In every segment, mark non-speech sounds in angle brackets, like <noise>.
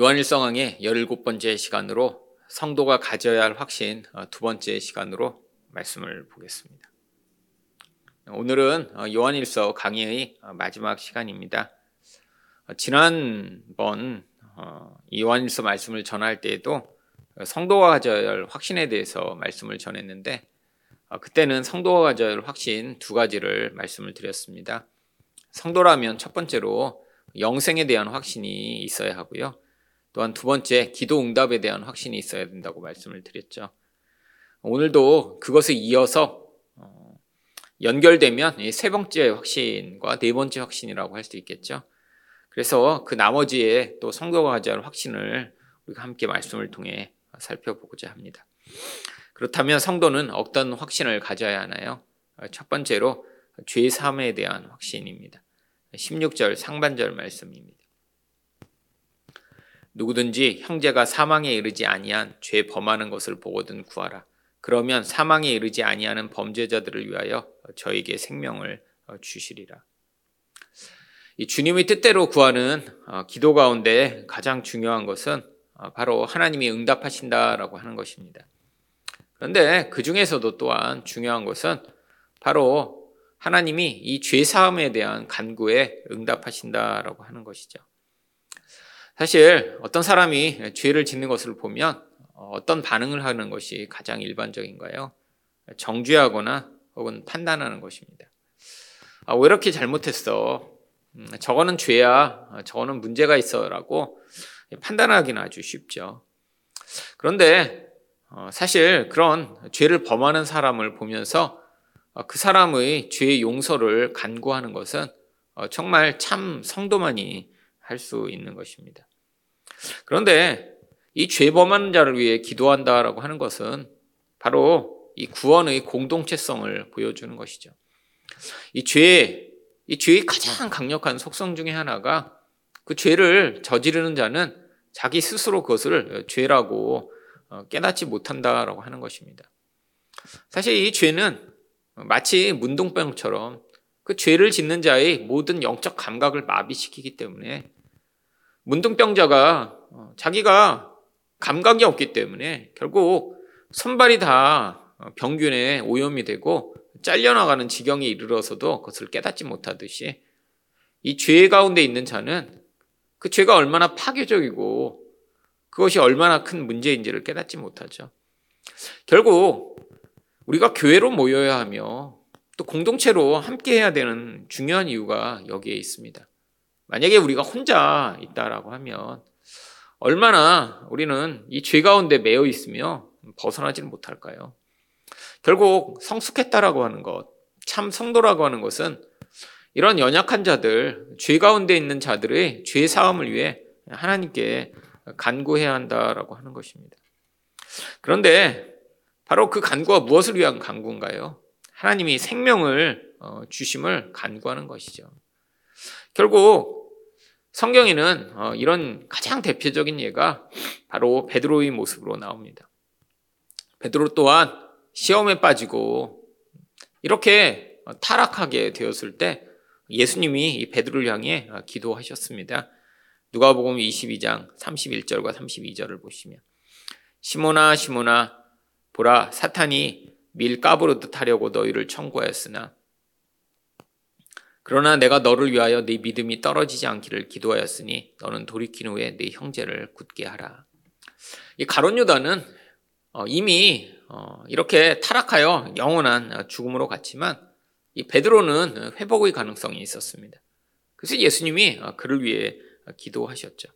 요한일성왕의 17번째 시간으로 성도가 가져야 할 확신 어, 두 번째 시간으로 말씀을 보겠습니다. 오늘은 어, 요한일서 강의의 어, 마지막 시간입니다. 지난번 요한일서 말씀을 전할 때에도 성도가 가져야 할 확신에 대해서 말씀을 전했는데 그때는 성도가 가져야 할 확신 두 가지를 말씀을 드렸습니다. 성도라면 첫 번째로 영생에 대한 확신이 있어야 하고요. 또한 두 번째, 기도 응답에 대한 확신이 있어야 된다고 말씀을 드렸죠. 오늘도 그것을 이어서 어, 연결되면 세 번째 확신과 네 번째 확신이라고 할 수 있겠죠. 그래서 그 나머지에 또 성도가 가져야 할 확신을 우리가 함께 말씀을 통해 살펴보고자 합니다. 그렇다면 성도는 어떤 확신을 가져야 하나요? 첫 번째로 죄 사함에 대한 확신입니다. 16절 상반절 말씀입니다. 누구든지 형제가 사망에 이르지 아니한 죄 범하는 것을 보거든 구하라. 그러면 사망에 이르지 아니하는 범죄자들을 위하여 저에게 생명을 주시리라. 이 주님의 뜻대로 구하는 어, 기도 가운데 가장 중요한 것은 어, 바로 하나님이 응답하신다라고 하는 것입니다. 그런데 그 중에서도 또한 중요한 것은 바로 하나님이 이 죄 사함에 대한 간구에 응답하신다라고 하는 것이죠. 사실 어떤 사람이 죄를 짓는 것을 보면 어떤 반응을 하는 것이 가장 일반적인가요? 정죄하거나 혹은 판단하는 것입니다. 아, 왜 이렇게 잘못했어? 음, 저거는 죄야. 저거는 문제가 있어 라고 판단하기는 아주 쉽죠. 그런데 어, 사실 그런 죄를 범하는 사람을 보면서 어, 그 사람의 죄의 용서를 간구하는 것은 어, 정말 참 성도만이 할 수 있는 것입니다. 그런데 이 죄범한 자를 위해 기도한다라고 하는 것은 바로 이 구원의 공동체성을 보여주는 것이죠. 이 죄, 이 죄의 가장 강력한 속성 중에 하나가 그 죄를 저지르는 자는 자기 스스로 그것을 죄라고 어, 깨닫지 못한다라고 하는 것입니다. 사실 이 죄는 마치 문둥병처럼 그 죄를 짓는 자의 모든 영적 감각을 마비시키기 때문에 문둥병자가 어, 자기가 감각이 없기 때문에 결국 손발이 다 어, 병균에 오염이 되고 잘려나가는 지경에 이르러서도 그것을 깨닫지 못하듯이 이 죄 가운데 있는 자는 그 죄가 얼마나 파괴적이고 그것이 얼마나 큰 문제인지를 깨닫지 못하죠. 결국 우리가 교회로 모여야 하며 또 공동체로 함께 해야 되는 중요한 이유가 여기에 있습니다. 만약에 우리가 혼자 있다라고 하면 얼마나 우리는 이 죄 가운데 매여 있으며 벗어나지는 못할까요? 결국 성숙했다라고 하는 것, 참 성도라고 하는 것은 이런 연약한 자들, 죄 가운데 있는 자들의 죄 사함을 위해 하나님께 간구해야 한다라고 하는 것입니다. 그런데 바로 그 간구가 무엇을 위한 간구인가요? 하나님이 생명을 어, 주심을 간구하는 것이죠. 결국 성경에는 어, 이런 가장 대표적인 예가 바로 베드로의 모습으로 나옵니다. 베드로 또한 시험에 빠지고 이렇게 타락하게 되었을 때 예수님이 이 베드로를 향해 기도하셨습니다. 누가복음 22장 31절과 32절을 보시면 시모나 시모나 보라 사탄이 밀 까부르듯 하려고 너희를 청구하였으나 그러나 내가 너를 위하여 네 믿음이 떨어지지 않기를 기도하였으니 너는 돌이킨 후에 네 형제를 굳게 하라. 이 가론 유다는 어, 이미 어, 이렇게 타락하여 영원한 죽음으로 갔지만 이 베드로는 회복의 가능성이 있었습니다. 그래서 예수님이 어, 그를 위해 기도하셨죠.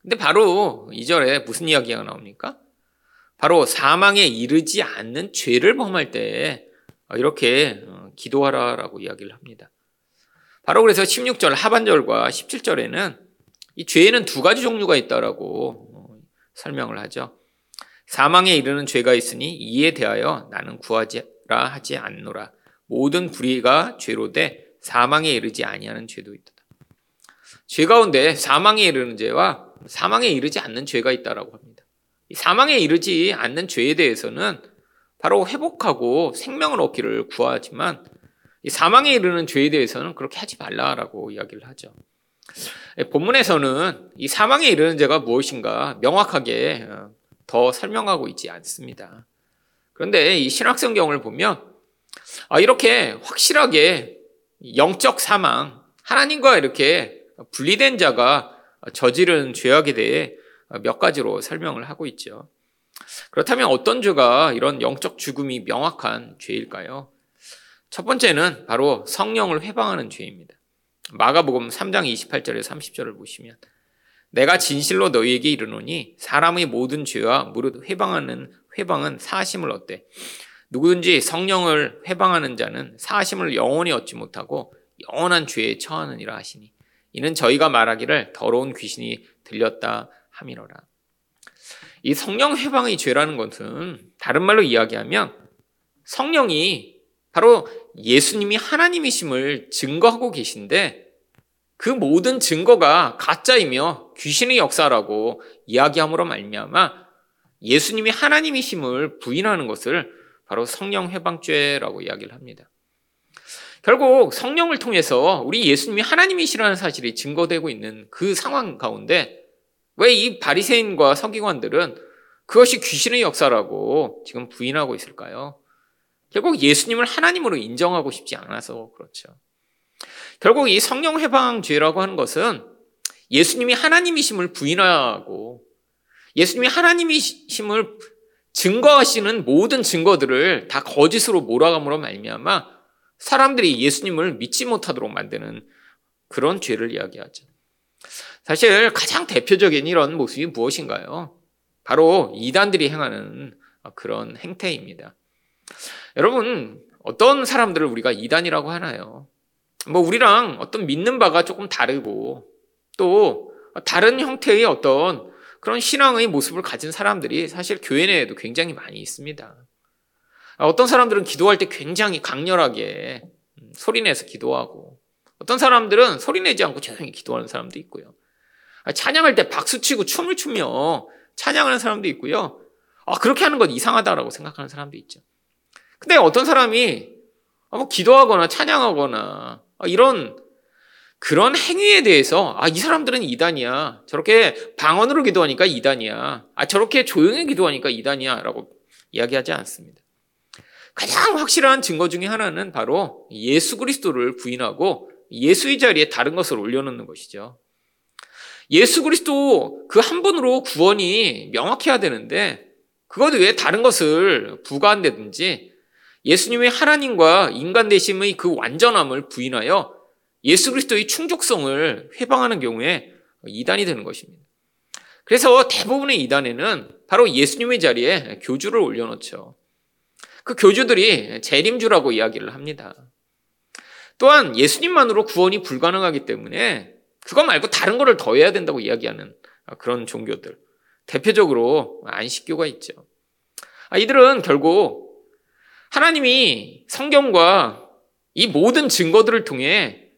근데 바로 이절에 무슨 이야기가 나옵니까? 바로 사망에 이르지 않는 죄를 범할 때 이렇게 기도하라라고 이야기를 합니다. 바로 그래서 16절 하반절과 17절에는 이 죄에는 두 가지 종류가 있다라고 설명을 하죠. 사망에 이르는 죄가 있으니 이에 대하여 나는 구하지라 하지 않노라. 모든 불의가 죄로 돼 사망에 이르지 아니하는 죄도 있다. 죄 가운데 사망에 이르는 죄와 사망에 이르지 않는 죄가 있다라고 합니다. 사망에 이르지 않는 죄에 대해서는 바로 회복하고 생명을 얻기를 구하지만 이 사망에 이르는 죄에 대해서는 그렇게 하지 말라라고 이야기를 하죠. 본문에서는 이 사망에 이르는 죄가 무엇인가 명확하게 어, 더 설명하고 있지 않습니다. 그런데 이 신학성경을 보면 아, 이렇게 확실하게 영적 사망, 하나님과 이렇게 분리된 자가 저지른 죄악에 대해 몇 가지로 설명을 하고 있죠. 그렇다면 어떤 죄가 이런 영적 죽음이 명확한 죄일까요? 첫 번째는 바로 성령을 회방하는 죄입니다. 마가복음 3장 28절에 30절을 보시면 내가 진실로 너희에게 이르노니 사람의 모든 죄와 무릇 회방하는 회방은 사심을 얻되 누구든지 성령을 회방하는 자는 사심을 영원히 얻지 못하고 영원한 죄에 처하느니라 하시니 이는 저희가 말하기를 더러운 귀신이 들렸다 함이로라. 이 성령 회방의 죄라는 것은 다른 말로 이야기하면 성령이 바로 예수님이 하나님이심을 증거하고 계신데 그 모든 증거가 가짜이며 귀신의 역사라고 이야기함으로 말미암아 예수님이 하나님이심을 부인하는 것을 바로 성령 회방죄라고 이야기를 합니다. 결국 성령을 통해서 우리 예수님이 하나님이시라는 사실이 증거되고 있는 그 상황 가운데 왜 이 바리새인과 서기관들은 그것이 귀신의 역사라고 지금 부인하고 있을까요? 결국 예수님을 하나님으로 인정하고 싶지 않아서 그렇죠. 결국 이 성령 회방죄라고 하는 것은 예수님이 하나님이심을 부인하고 예수님이 하나님이심을 증거하시는 모든 증거들을 다 거짓으로 몰아감으로 말미암아 사람들이 예수님을 믿지 못하도록 만드는 그런 죄를 이야기하죠. 사실 가장 대표적인 이런 모습이 무엇인가요? 바로 이단들이 행하는 그런 행태입니다. 여러분, 어떤 사람들을 우리가 이단이라고 하나요? 뭐, 우리랑 어떤 믿는 바가 조금 다르고, 또, 다른 형태의 어떤 그런 신앙의 모습을 가진 사람들이 사실 교회 내에도 굉장히 많이 있습니다. 어떤 사람들은 기도할 때 굉장히 강렬하게 음, 소리내서 기도하고, 어떤 사람들은 소리내지 않고 조용히 기도하는 사람도 있고요. 찬양할 때 박수치고 춤을 추며 찬양하는 사람도 있고요. 아, 그렇게 하는 건 이상하다라고 생각하는 사람도 있죠. 근데 어떤 사람이 뭐 기도하거나 찬양하거나 이런 그런 행위에 대해서 아, 이 사람들은 이단이야. 저렇게 방언으로 기도하니까 이단이야. 아, 저렇게 조용히 기도하니까 이단이야. 라고 이야기하지 않습니다. 가장 확실한 증거 중에 하나는 바로 예수 그리스도를 부인하고 예수의 자리에 다른 것을 올려놓는 것이죠. 예수 그리스도 그 한 분으로 구원이 명확해야 되는데 그것 외에 다른 것을 부과한다든지 예수님의 하나님과 인간 되심의 그 완전함을 부인하여 예수 그리스도의 충족성을 회방하는 경우에 이단이 되는 것입니다. 그래서 대부분의 이단에는 바로 예수님의 자리에 교주를 올려놓죠. 그 교주들이 재림주라고 이야기를 합니다. 또한 예수님만으로 구원이 불가능하기 때문에 그거 말고 다른 거를 더해야 된다고 이야기하는 그런 종교들. 대표적으로 안식교가 있죠. 아, 이들은 결국 하나님이 성경과 이 모든 증거들을 통해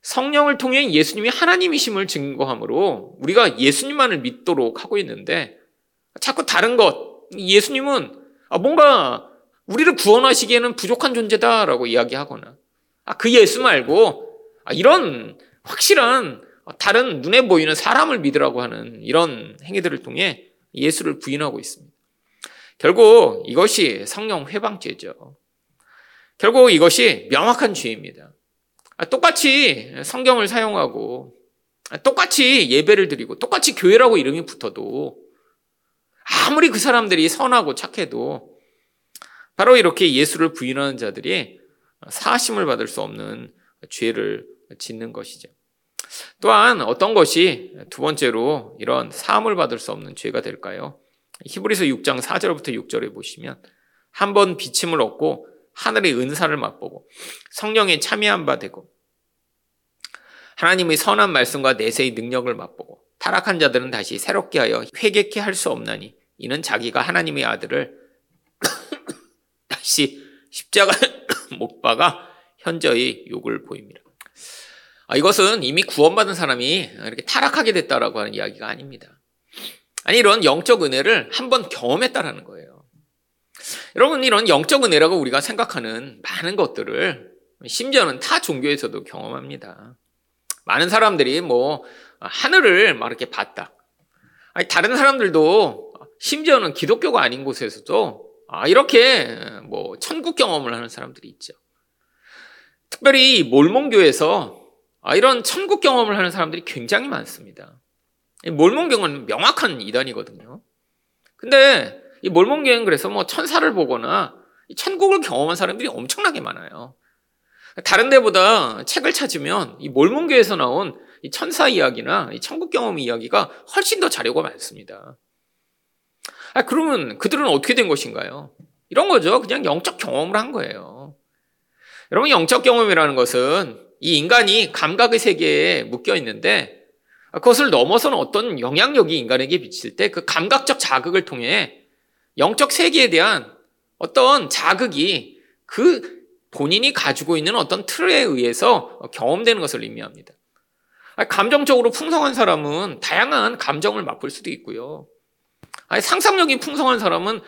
성령을 통해 예수님이 하나님이심을 증거함으로 우리가 예수님만을 믿도록 하고 있는데 자꾸 다른 것, 예수님은 아, 뭔가 우리를 구원하시기에는 부족한 존재다라고 이야기하거나 아, 그 예수 말고 아, 이런 확실한 다른 눈에 보이는 사람을 믿으라고 하는 이런 행위들을 통해 예수를 부인하고 있습니다. 결국 이것이 성령 회방죄죠. 결국 이것이 명확한 죄입니다. 아, 똑같이 성경을 사용하고 아, 똑같이 예배를 드리고 똑같이 교회라고 이름이 붙어도 아무리 그 사람들이 선하고 착해도 바로 이렇게 예수를 부인하는 자들이 사심을 받을 수 없는 죄를 짓는 것이죠. 또한 어떤 것이 두 번째로 이런 사함을 받을 수 없는 죄가 될까요? 히브리서 6장 4절부터 6절에 보시면 한 번 비침을 얻고 하늘의 은사를 맛보고 성령에 참여한 바 되고 하나님의 선한 말씀과 내세의 능력을 맛보고 타락한 자들은 다시 새롭게 하여 회개케 할 수 없나니 이는 자기가 하나님의 아들을 <coughs> 다시 십자가 <coughs> 못 박아 현저히 욕을 보입니다. 아, 이것은 이미 구원받은 사람이 이렇게 타락하게 됐다라고 하는 이야기가 아닙니다. 아니 이런 영적 은혜를 한번 경험했다라는 거예요. 여러분 이런 영적 은혜라고 우리가 생각하는 많은 것들을 심지어는 타 종교에서도 경험합니다. 많은 사람들이 뭐 하늘을 막 이렇게 봤다. 아니, 다른 사람들도 심지어는 기독교가 아닌 곳에서도 아, 이렇게 뭐 천국 경험을 하는 사람들이 있죠. 특별히 몰몬교에서 아, 이런 천국 경험을 하는 사람들이 굉장히 많습니다. 몰몬교는 명확한 이단이거든요. 근데 이 몰몬교는 그래서 뭐 천사를 보거나 천국을 경험한 사람들이 엄청나게 많아요. 다른 데보다 책을 찾으면 이 몰몬교에서 나온 이 천사 이야기나 이 천국 경험 이야기가 훨씬 더 자료가 많습니다. 아, 그러면 그들은 어떻게 된 것인가요? 이런 거죠. 그냥 영적 경험을 한 거예요. 여러분, 영적 경험이라는 것은 이 인간이 감각의 세계에 묶여 있는데 그것을 넘어서는 어떤 영향력이 인간에게 미칠 때 그 감각적 자극을 통해 영적 세계에 대한 어떤 자극이 그 본인이 가지고 있는 어떤 틀에 의해서 경험되는 것을 의미합니다. 감정적으로 풍성한 사람은 다양한 감정을 맛볼 수도 있고요. 상상력이 풍성한 사람은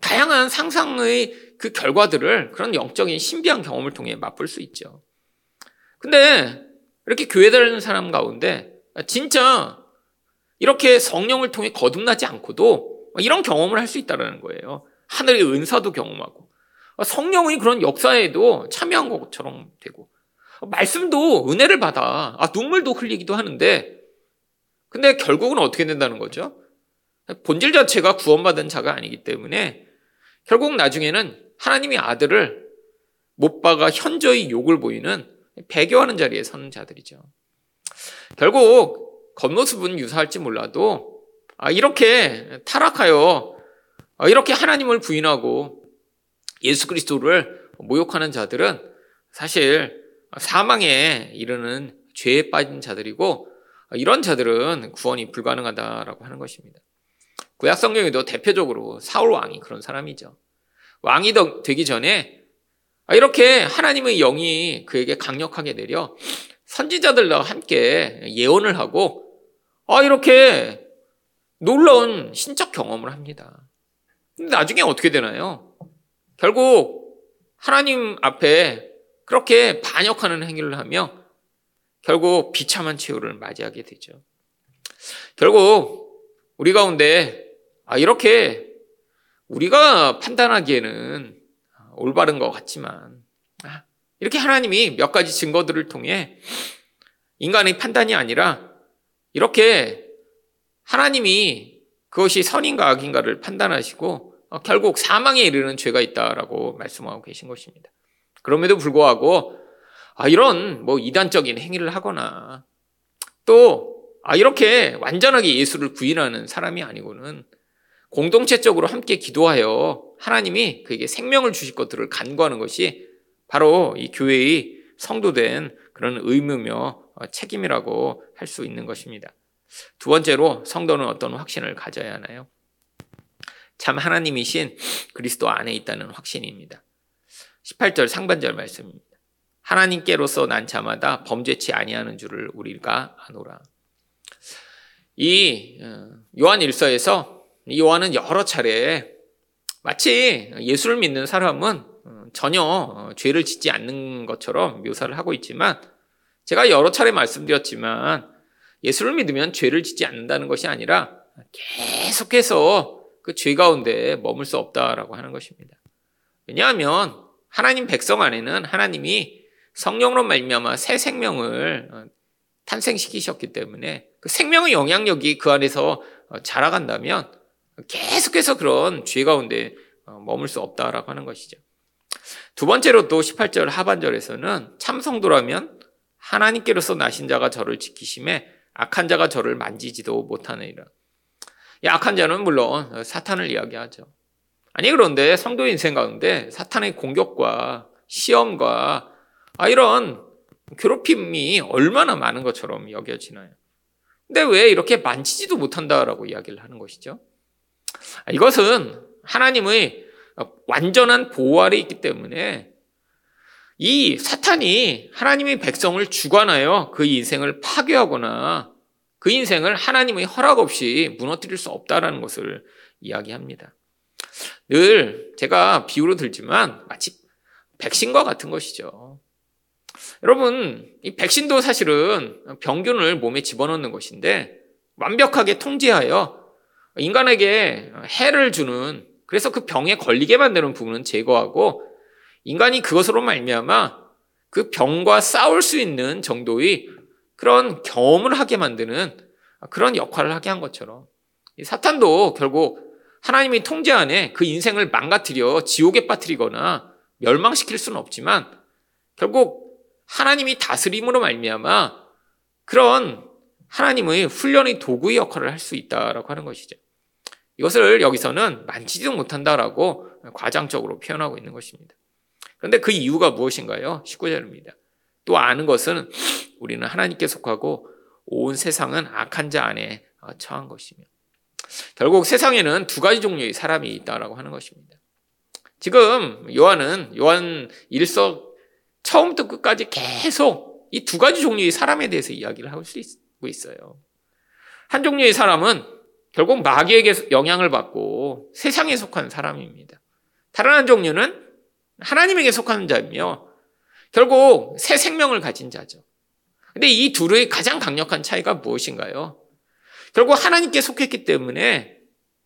다양한 상상의 그 결과들을 그런 영적인 신비한 경험을 통해 맛볼 수 있죠. 근데 이렇게 교회 다니는 사람 가운데 진짜 이렇게 성령을 통해 거듭나지 않고도 이런 경험을 할 수 있다는 거예요. 하늘의 은사도 경험하고 성령의 그런 역사에도 참여한 것처럼 되고 말씀도 은혜를 받아 아, 눈물도 흘리기도 하는데 근데 결국은 어떻게 된다는 거죠? 본질 자체가 구원받은 자가 아니기 때문에 결국 나중에는 하나님의 아들을 못 박아 현저히 욕을 보이는 배교하는 자리에 서는 자들이죠. 결국 겉모습은 유사할지 몰라도 아, 이렇게 타락하여 아, 이렇게 하나님을 부인하고 예수 그리스도를 모욕하는 자들은 사실 사망에 이르는 죄에 빠진 자들이고 이런 자들은 구원이 불가능하다라고 하는 것입니다. 구약 성경에도 대표적으로 사울 왕이 그런 사람이죠. 왕이 되기 전에 이렇게 하나님의 영이 그에게 강력하게 내려 선지자들과 함께 예언을 하고 아 이렇게 놀라운 신적 경험을 합니다. 근데 나중에 어떻게 되나요? 결국 하나님 앞에 그렇게 반역하는 행위를 하며 결국 비참한 최후를 맞이하게 되죠. 결국 우리 가운데 아, 이렇게 우리가 판단하기에는 올바른 것 같지만 아, 이렇게 하나님이 몇 가지 증거들을 통해 인간의 판단이 아니라 이렇게 하나님이 그것이 선인가 악인가를 판단하시고 어, 결국 사망에 이르는 죄가 있다라고 말씀하고 계신 것입니다. 그럼에도 불구하고 아, 이런 뭐 이단적인 행위를 하거나 또 아, 이렇게 완전하게 예수를 부인하는 사람이 아니고는 공동체적으로 함께 기도하여 하나님이 그에게 생명을 주실 것들을 간구하는 것이 바로 이 교회의 성도된 그런 의무며 어, 책임이라고 할 수 있는 것입니다. 두 번째로 성도는 어떤 확신을 가져야 하나요? 참 하나님이신 그리스도 안에 있다는 확신입니다. 18절 상반절 말씀입니다. 하나님께로서 난 자마다 범죄치 아니하는 줄을 우리가 아노라. 이 어, 요한 일서에서 요한은 여러 차례 마치 예수를 믿는 사람은 어, 전혀 어, 죄를 짓지 않는 것처럼 묘사를 하고 있지만 제가 여러 차례 말씀드렸지만 예수를 믿으면 죄를 짓지 않는다는 것이 아니라 계속해서 그 죄 가운데 머물 수 없다라고 하는 것입니다. 왜냐하면 하나님 백성 안에는 하나님이 성령으로 말미암아 새 생명을 어, 탄생시키셨기 때문에 그 생명의 영향력이 그 안에서 자라간다면 계속해서 그런 죄 가운데 어, 머물 수 없다라고 하는 것이죠. 두 번째로 또 18절 하반절에서는 참성도라면 하나님께로서 나신 자가 저를 지키심에 악한 자가 저를 만지지도 못하느니라. 이 악한 자는 물론 사탄을 이야기하죠. 아니 그런데 성도 인생 가운데 사탄의 공격과 시험과 아, 이런 괴롭힘이 얼마나 많은 것처럼 여겨지나요? 근데 왜 이렇게 만지지도 못한다라고 이야기를 하는 것이죠? 이것은 하나님의 완전한 보호 아래 있기 때문에 이 사탄이 하나님의 백성을 주관하여 그 인생을 파괴하거나 그 인생을 하나님의 허락 없이 무너뜨릴 수 없다라는 것을 이야기합니다. 늘 제가 비유로 들지만 마치 백신과 같은 것이죠. 여러분, 이 백신도 사실은 병균을 몸에 집어넣는 것인데 완벽하게 통제하여 인간에게 해를 주는 그래서 그 병에 걸리게 만드는 부분은 제거하고 인간이 그것으로 말미암아 그 병과 싸울 수 있는 정도의 그런 경험을 하게 만드는 그런 역할을 하게 한 것처럼 사탄도 결국 하나님이 통제 안에 그 인생을 망가뜨려 지옥에 빠뜨리거나 멸망시킬 수는 없지만 결국 하나님이 다스림으로 말미암아 그런 하나님의 훈련의 도구의 역할을 할 수 있다라고 하는 것이죠. 이것을 여기서는 만지지도 못한다라고 과장적으로 표현하고 있는 것입니다. 그런데 그 이유가 무엇인가요? 19절입니다. 또 아는 것은 우리는 하나님께 속하고 온 세상은 악한 자 안에 처한 것이며 결국 세상에는 두 가지 종류의 사람이 있다라고 하는 것입니다. 지금 요한은 요한 일서 처음부터 끝까지 계속 이 두 가지 종류의 사람에 대해서 이야기를 하고 있어요. 한 종류의 사람은 결국 마귀에게 영향을 받고 세상에 속한 사람입니다. 다른 한 종류는 하나님에게 속하는 자이며 결국 새 생명을 가진 자죠. 근데 이 둘의 가장 강력한 차이가 무엇인가요? 결국 하나님께 속했기 때문에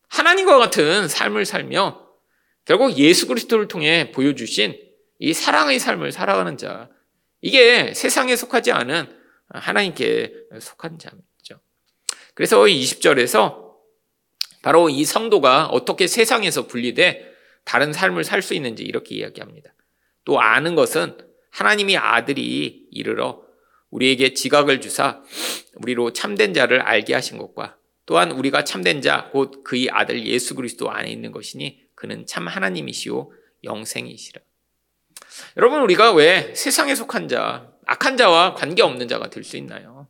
하나님과 같은 삶을 살며 결국 예수 그리스도를 통해 보여주신 이 사랑의 삶을 살아가는 자. 이게 세상에 속하지 않은 하나님께 속한 자죠. 그래서 20절에서 바로 이 성도가 어떻게 세상에서 분리돼 다른 삶을 살 수 있는지 이렇게 이야기합니다. 또 아는 것은 하나님이 아들이 이르러 우리에게 지각을 주사 우리로 참된 자를 알게 하신 것과 또한 우리가 참된 자 곧 그의 아들 예수 그리스도 안에 있는 것이니 그는 참 하나님이시오 영생이시라. 여러분 우리가 왜 세상에 속한 자, 악한 자와 관계없는 자가 될 수 있나요?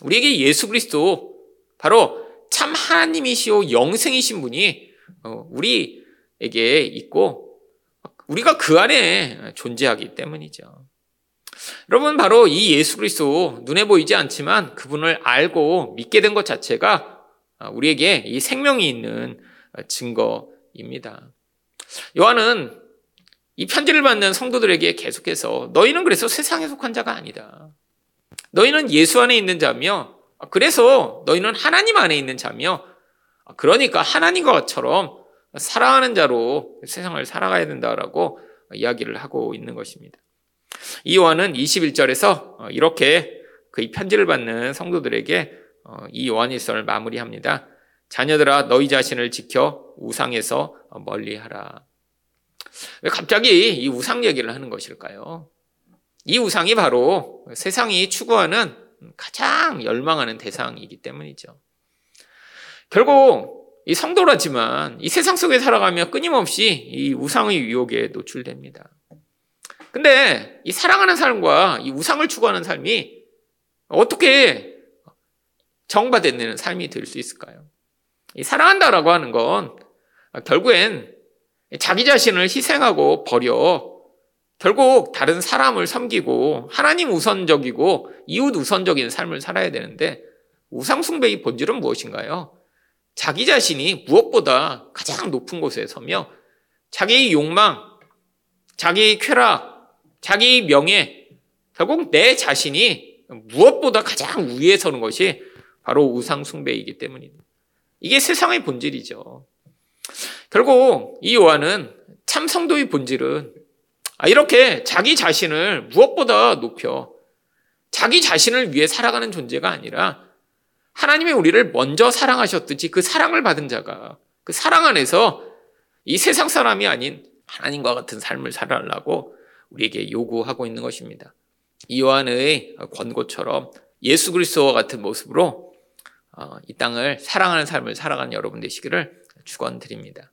우리에게 예수 그리스도 바로 참 하나님이시오 영생이신 분이 어, 우리에게 있고 우리가 그 안에 존재하기 때문이죠. 여러분 바로 이 예수 그리스도 눈에 보이지 않지만 그분을 알고 믿게 된 것 자체가 우리에게 이 생명이 있는 증거입니다. 요한은 이 편지를 받는 성도들에게 계속해서 너희는 그래서 세상에 속한 자가 아니다. 너희는 예수 안에 있는 자며 그래서 너희는 하나님 안에 있는 자며 그러니까 하나님과처럼 사랑하는 자로 세상을 살아가야 된다라고 이야기를 하고 있는 것입니다. 이 요한은 21절에서 어, 이렇게 그이 편지를 받는 성도들에게 어, 이 요한일서를 마무리합니다. 자녀들아 너희 자신을 지켜 우상에서 멀리하라. 왜 갑자기 이 우상 얘기를 하는 것일까요? 이 우상이 바로 세상이 추구하는 가장 열망하는 대상이기 때문이죠. 결국 이 성도라지만 이 세상 속에 살아가며 끊임없이 이 우상의 유혹에 노출됩니다. 근데 이 사랑하는 삶과 이 우상을 추구하는 삶이 어떻게 정받는 삶이 될 수 있을까요? 이 사랑한다라고 하는 건 결국엔 자기 자신을 희생하고 버려 결국 다른 사람을 섬기고 하나님 우선적이고 이웃 우선적인 삶을 살아야 되는데 우상숭배의 본질은 무엇인가요? 자기 자신이 무엇보다 가장 높은 곳에 서며 자기의 욕망, 자기의 쾌락, 자기 명예, 결국 내 자신이 무엇보다 가장 위에 서는 것이 바로 우상숭배이기 때문입니다. 이게 세상의 본질이죠. 결국 이 요한은 참 성도의 본질은 아, 이렇게 자기 자신을 무엇보다 높여 자기 자신을 위해 살아가는 존재가 아니라 하나님의 우리를 먼저 사랑하셨듯이 그 사랑을 받은 자가 그 사랑 안에서 이 세상 사람이 아닌 하나님과 같은 삶을 살아가려고 우리에게 요구하고 있는 것입니다. 이 요한의 권고처럼 예수 그리스도와 같은 모습으로 어, 이 땅을 사랑하는 삶을 살아가는 여러분 되시기를 축원드립니다.